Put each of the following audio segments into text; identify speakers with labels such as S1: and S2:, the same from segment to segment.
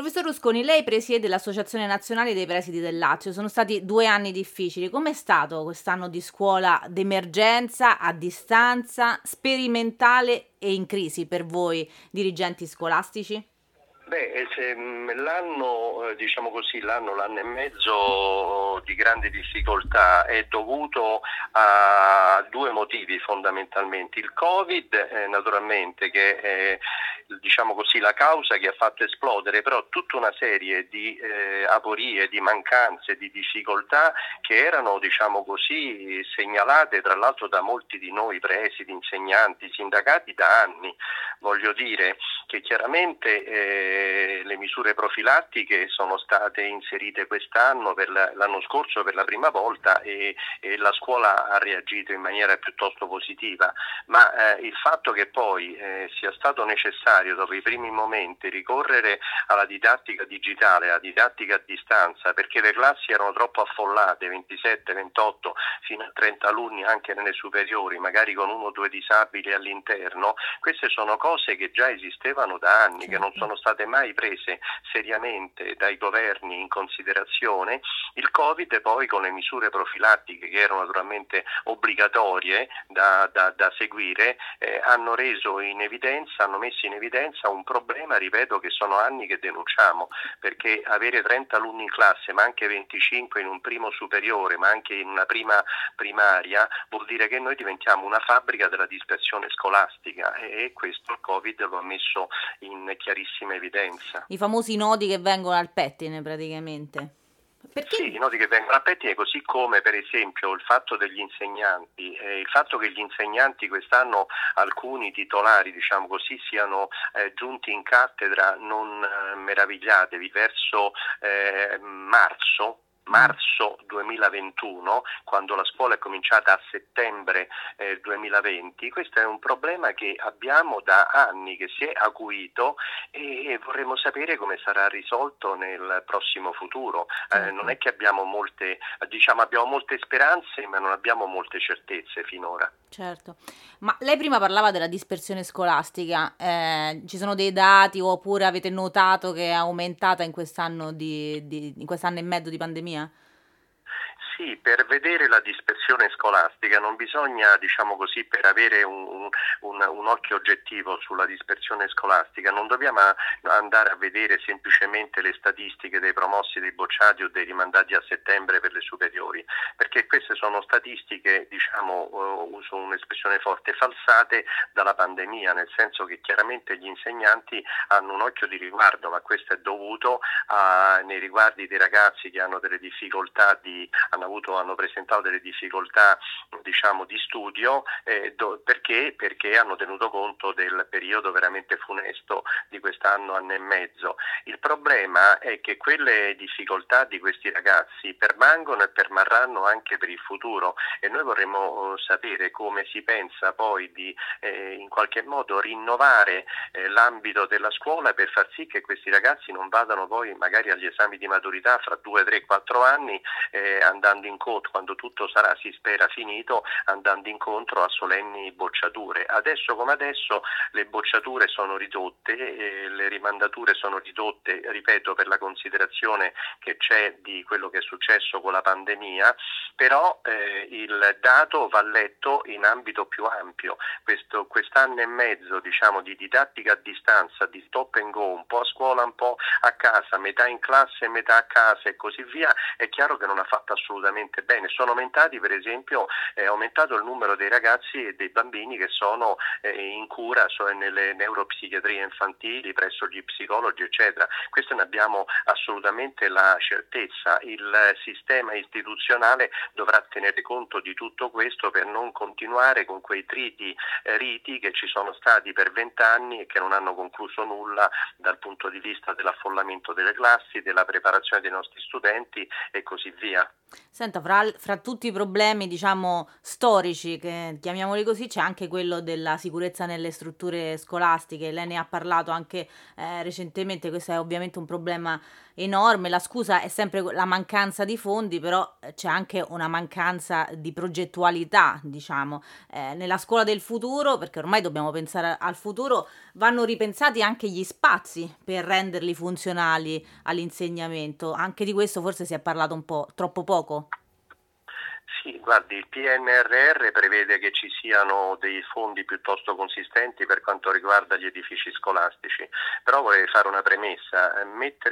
S1: Professor Rusconi, lei presiede l'Associazione Nazionale dei Presidi del Lazio. Sono stati due anni difficili. Com'è stato quest'anno di scuola d'emergenza, a distanza, sperimentale e in crisi per voi dirigenti scolastici?
S2: Beh, mm, l'anno, eh, diciamo così, l'anno, l'anno e mezzo di grande difficoltà è dovuto a due motivi fondamentalmente. Il Covid, eh, naturalmente, che è diciamo così, la causa che ha fatto esplodere però tutta una serie di eh, aporie, di mancanze, di difficoltà che erano diciamo così, segnalate tra l'altro da molti di noi presidi, insegnanti, sindacati da anni. Voglio dire che chiaramente eh, le misure profilattiche sono state inserite quest'anno, la, l'anno scorso per la prima volta e, e, la scuola ha reagito in maniera piuttosto positiva, ma eh, il fatto che poi eh, sia stato necessario dopo i primi momenti ricorrere alla didattica digitale, alla didattica a distanza, perché le classi erano troppo affollate, 27, 28, fino a 30 alunni anche nelle superiori, magari con uno o due disabili all'interno, queste sono cose che già esistevano da anni, che non certo. sono state mai prese seriamente dai governi in considerazione. Il Covid poi con le misure profilattiche che erano naturalmente obbligatorie da, da, da seguire, eh, hanno reso in evidenza, hanno messo in evidenza un problema, ripeto, che sono anni che denunciamo, perché avere 30 alunni in classe, ma anche 25 in un primo superiore, ma anche in una prima primaria, vuol dire che noi diventiamo una fabbrica della dispersione scolastica e questo il Covid lo ha messo in chiarissima evidenza.
S1: I famosi nodi che vengono al pettine praticamente.
S2: Perché? Sì, nodi che vengono a pettine, così come per esempio il fatto degli insegnanti, eh, il fatto che gli insegnanti quest'anno, alcuni titolari diciamo così, siano eh, giunti in cattedra, non eh, meravigliatevi, verso eh, marzo marzo 2021, quando la scuola è cominciata a settembre eh, 2020, questo è un problema che abbiamo da anni, che si è acuito e vorremmo sapere come sarà risolto nel prossimo futuro. Eh, certo. non è che abbiamo molte, diciamo, abbiamo molte speranze, ma non abbiamo molte certezze finora.
S1: Certo, ma lei prima parlava della dispersione scolastica, eh, ci sono dei dati oppure avete notato che è aumentata in quest'anno, di, di, in quest'anno e mezzo di pandemia?
S2: pandemia Sì, per vedere la dispersione scolastica non bisogna, diciamo così, per avere un, un, un, occhio oggettivo sulla dispersione scolastica, non dobbiamo andare a vedere semplicemente le statistiche dei promossi, dei bocciati o dei rimandati a settembre per le superiori, perché queste sono statistiche, diciamo, uh, uso un'espressione forte, falsate dalla pandemia, nel senso che chiaramente gli insegnanti hanno un occhio di riguardo, ma questo è dovuto a, nei riguardi dei ragazzi che hanno delle difficoltà di, hanno avuto, hanno presentato delle difficoltà diciamo, di studio eh, do, perché? perché hanno tenuto conto del periodo veramente funesto di quest'anno, anno e mezzo. Il problema è che quelle difficoltà di questi ragazzi permangono e permarranno anche per il futuro e noi vorremmo eh, sapere come si pensa poi di eh, in qualche modo rinnovare eh, l'ambito della scuola per far sì che questi ragazzi non vadano poi magari agli esami di maturità fra 2, 3, 4 anni eh, andando andando incontro, quando tutto sarà, si spera, finito, andando incontro a solenni bocciature. Adesso come adesso le bocciature sono ridotte, le rimandature sono ridotte, ripeto, per la considerazione che c'è di quello che è successo con la pandemia, però eh, il dato va letto in ambito più ampio. Questo, quest'anno e mezzo diciamo, di didattica a distanza, di stop and go, un po' a scuola, un po' a casa, metà in classe, metà a casa e così via, è chiaro che non ha fatto assolutamente assolutamente bene. Sono aumentati, per esempio, è aumentato il numero dei ragazzi e dei bambini che sono eh, in cura cioè nelle neuropsichiatrie infantili, presso gli psicologi, eccetera. Questo ne abbiamo assolutamente la certezza. Il sistema istituzionale dovrà tenere conto di tutto questo per non continuare con quei triti eh, riti che ci sono stati per vent'anni e che non hanno concluso nulla dal punto di vista dell'affollamento delle classi, della preparazione dei nostri studenti e così via.
S1: Senta, fra, fra, tutti i problemi, diciamo, storici, che chiamiamoli così, c'è anche quello della sicurezza nelle strutture scolastiche. Lei ne ha parlato anche eh, recentemente, questo è ovviamente un problema enorme. La scusa è sempre la mancanza di fondi, però eh, c'è anche una mancanza di progettualità, diciamo. Eh, nella scuola del futuro, perché ormai dobbiamo pensare al futuro, vanno ripensati anche gli spazi per renderli funzionali all'insegnamento. Anche di questo forse si è parlato un po' troppo poco.
S2: Sì, guardi, il PNRR prevede che ci siano dei fondi piuttosto consistenti per quanto riguarda gli edifici scolastici, però vorrei fare una premessa,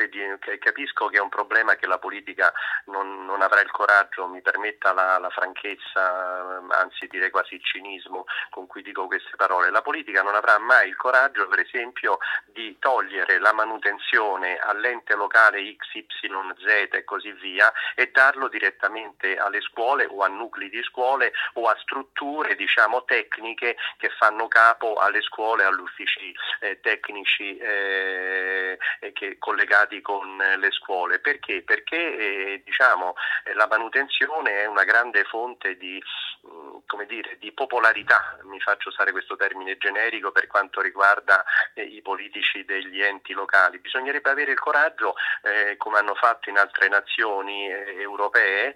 S2: di, capisco che è un problema che la politica non, non avrà il coraggio, mi permetta la, la, franchezza, anzi direi quasi il cinismo con cui dico queste parole, la politica non avrà mai il coraggio per esempio di togliere la manutenzione all'ente locale XYZ e così via e darlo direttamente alle scuole o a nuclei di scuole o a strutture diciamo, tecniche che fanno capo alle scuole, agli uffici eh, tecnici eh, che, collegati con le scuole. Perché? Perché eh, diciamo, la manutenzione è una grande fonte di, mm, dire, di, popolarità, mi faccio usare questo termine generico per quanto riguarda eh, i politici degli enti locali. Bisognerebbe avere il coraggio, eh, come hanno fatto in altre nazioni eh, europee,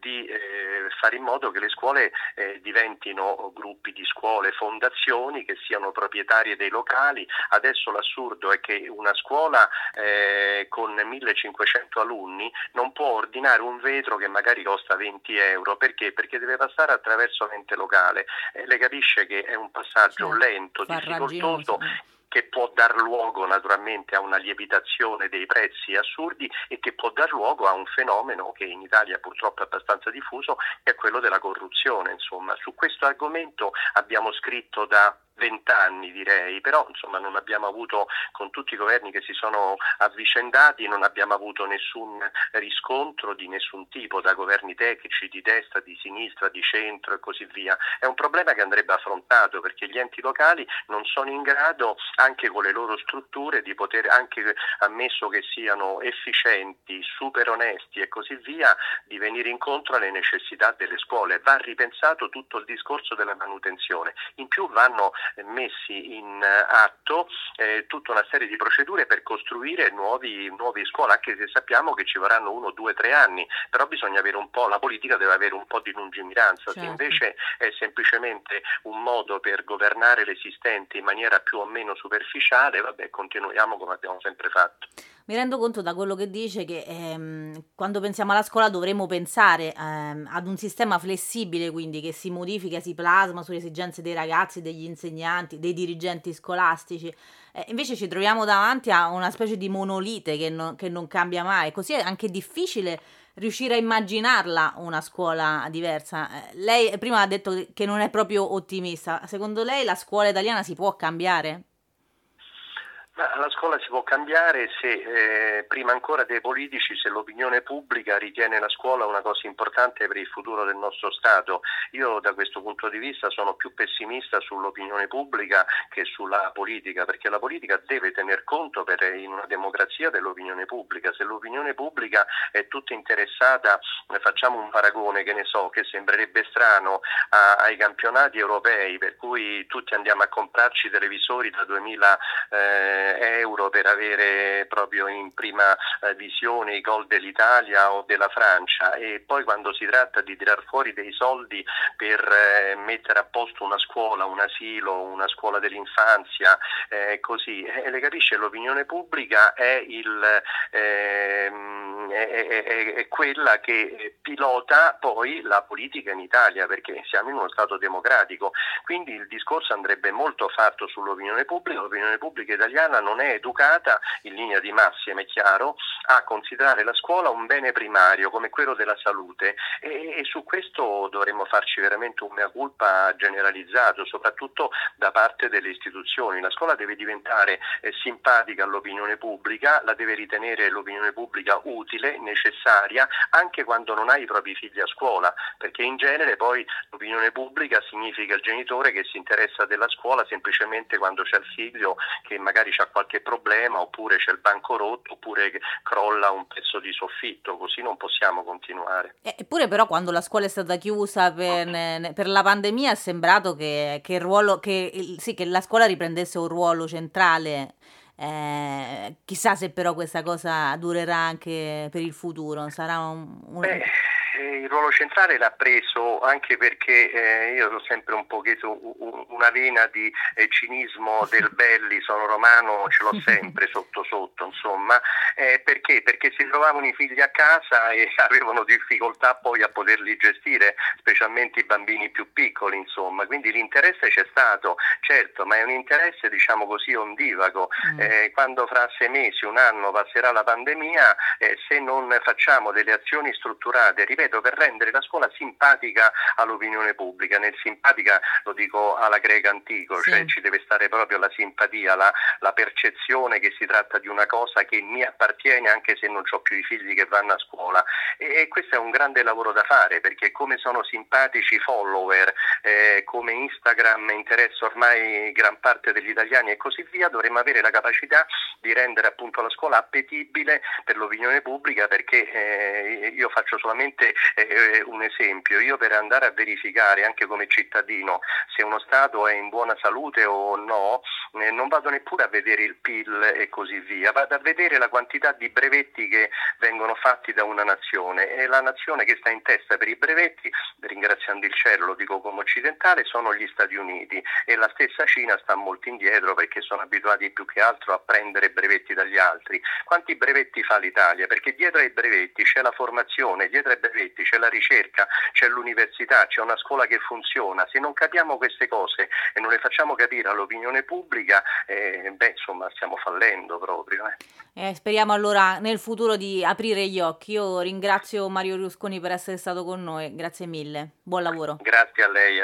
S2: di eh, fare in modo che le scuole eh, diventino gruppi di scuole, fondazioni che siano proprietarie dei locali. Adesso l'assurdo è che una scuola eh, con 1500 alunni non può ordinare un vetro che magari costa 20 euro. Perché? Perché deve passare attraverso l'ente locale. Eh, lei capisce che è un passaggio certo, lento, difficoltoso che può dar luogo naturalmente a una lievitazione dei prezzi assurdi e che può dar luogo a un fenomeno che in Italia purtroppo è abbastanza diffuso, che è quello della corruzione. Insomma, su questo argomento abbiamo scritto da vent'anni direi, però insomma non abbiamo avuto con tutti i governi che si sono avvicendati, non abbiamo avuto nessun riscontro di nessun tipo da governi tecnici di destra, di sinistra, di centro e così via. È un problema che andrebbe affrontato perché gli enti locali non sono in grado anche con le loro strutture di poter, anche ammesso che siano efficienti, super onesti e così via, di venire incontro alle necessità delle scuole. Va ripensato tutto il discorso della manutenzione. In più vanno messi in eh, atto eh, tutta una serie di procedure per costruire nuovi, nuovi scuole, anche se sappiamo che ci vorranno uno, due, tre anni, però bisogna avere un po', la politica deve avere un po' di lungimiranza, certo. se invece è semplicemente un modo per governare l'esistente in maniera più o meno superficiale, vabbè, continuiamo come abbiamo sempre fatto.
S1: Mi rendo conto da quello che dice che ehm, quando pensiamo alla scuola dovremmo pensare ehm, ad un sistema flessibile, quindi che si modifica, si plasma sulle esigenze dei ragazzi, degli insegnanti, dei dirigenti scolastici. Eh, invece ci troviamo davanti a una specie di monolite che non, che non cambia mai, così è anche difficile riuscire a immaginarla una scuola diversa. Eh, lei prima ha detto che non è proprio ottimista, secondo lei la scuola italiana si può cambiare?
S2: Ma la scuola si può cambiare se, eh, prima ancora dei politici, se l'opinione pubblica ritiene la scuola una cosa importante per il futuro del nostro Stato. Io da questo punto di vista sono più pessimista sull'opinione pubblica che sulla politica, perché la politica deve tener conto per, in una democrazia dell'opinione pubblica. Se l'opinione pubblica è tutta interessata, facciamo un paragone che ne so, che sembrerebbe strano, a, ai campionati europei, per cui tutti andiamo a comprarci televisori da 2000. Eh, euro per avere proprio in prima eh, visione i gol dell'Italia o della Francia. E poi quando si tratta di tirar fuori dei soldi per eh, mettere a posto una scuola, un asilo, una scuola dell'infanzia, eh, così, le capisce l'opinione pubblica è il ehm, è, è, quella che pilota poi la politica in Italia perché siamo in uno Stato democratico. Quindi il discorso andrebbe molto fatto sull'opinione pubblica. L'opinione pubblica italiana non è educata, in linea di massima è chiaro, a considerare la scuola un bene primario come quello della salute e, e su questo dovremmo farci veramente un mea culpa generalizzato, soprattutto da parte delle istituzioni. La scuola deve diventare eh, simpatica all'opinione pubblica, la deve ritenere l'opinione pubblica utile necessaria, anche quando non hai i propri figli a scuola, perché in genere poi l'opinione pubblica significa il genitore che si interessa della scuola semplicemente quando c'è il figlio che magari ha qualche problema oppure c'è il banco rotto oppure crolla un pezzo di soffitto, così non possiamo continuare.
S1: Eppure però quando la scuola è stata chiusa per, per la pandemia è sembrato che, che, il ruolo, che, sì, che la scuola riprendesse un ruolo centrale eh, chissà se però questa cosa durerà anche per il futuro, sarà un... un...
S2: Beh il ruolo centrale l'ha preso anche perché eh, io ho sempre un pochetto una vena di eh, cinismo del belli, sono romano, ce l'ho sempre sotto sotto, insomma, eh, perché? Perché si trovavano i figli a casa e avevano difficoltà poi a poterli gestire, specialmente i bambini più piccoli, insomma, quindi l'interesse c'è stato, certo, ma è un interesse diciamo così ondivago, mm. Eh, quando fra sei mesi, un anno passerà la pandemia, eh, se non facciamo delle azioni strutturate, ripeto, ripeto, per rendere la scuola simpatica all'opinione pubblica, nel simpatica lo dico alla greca antico, sì. cioè ci deve stare proprio la simpatia, la, la, percezione che si tratta di una cosa che mi appartiene anche se non ho più i figli che vanno a scuola. E, e questo è un grande lavoro da fare perché come sono simpatici i follower, eh, come Instagram interessa ormai gran parte degli italiani e così via, dovremmo avere la capacità di rendere appunto la scuola appetibile per l'opinione pubblica perché eh, io faccio solamente eh, un esempio, io per andare a verificare anche come cittadino se uno Stato è in buona salute o no, non vado neppure a vedere il PIL e così via, vado a vedere la quantità di brevetti che vengono fatti da una nazione e la nazione che sta in testa per i brevetti, ringraziando il cielo, lo dico come occidentale, sono gli Stati Uniti e la stessa Cina sta molto indietro perché sono abituati più che altro a prendere brevetti dagli altri. Quanti brevetti fa l'Italia? Perché dietro ai brevetti c'è la formazione, dietro ai brevetti c'è la ricerca, c'è l'università, c'è una scuola che funziona. Se non capiamo queste cose e non le facciamo capire all'opinione pubblica, eh, beh, insomma, stiamo fallendo proprio.
S1: Eh. Eh, speriamo allora nel futuro di aprire gli occhi. Io ringrazio Mario Rusconi per essere stato con noi, grazie mille, buon lavoro.
S2: Grazie a lei.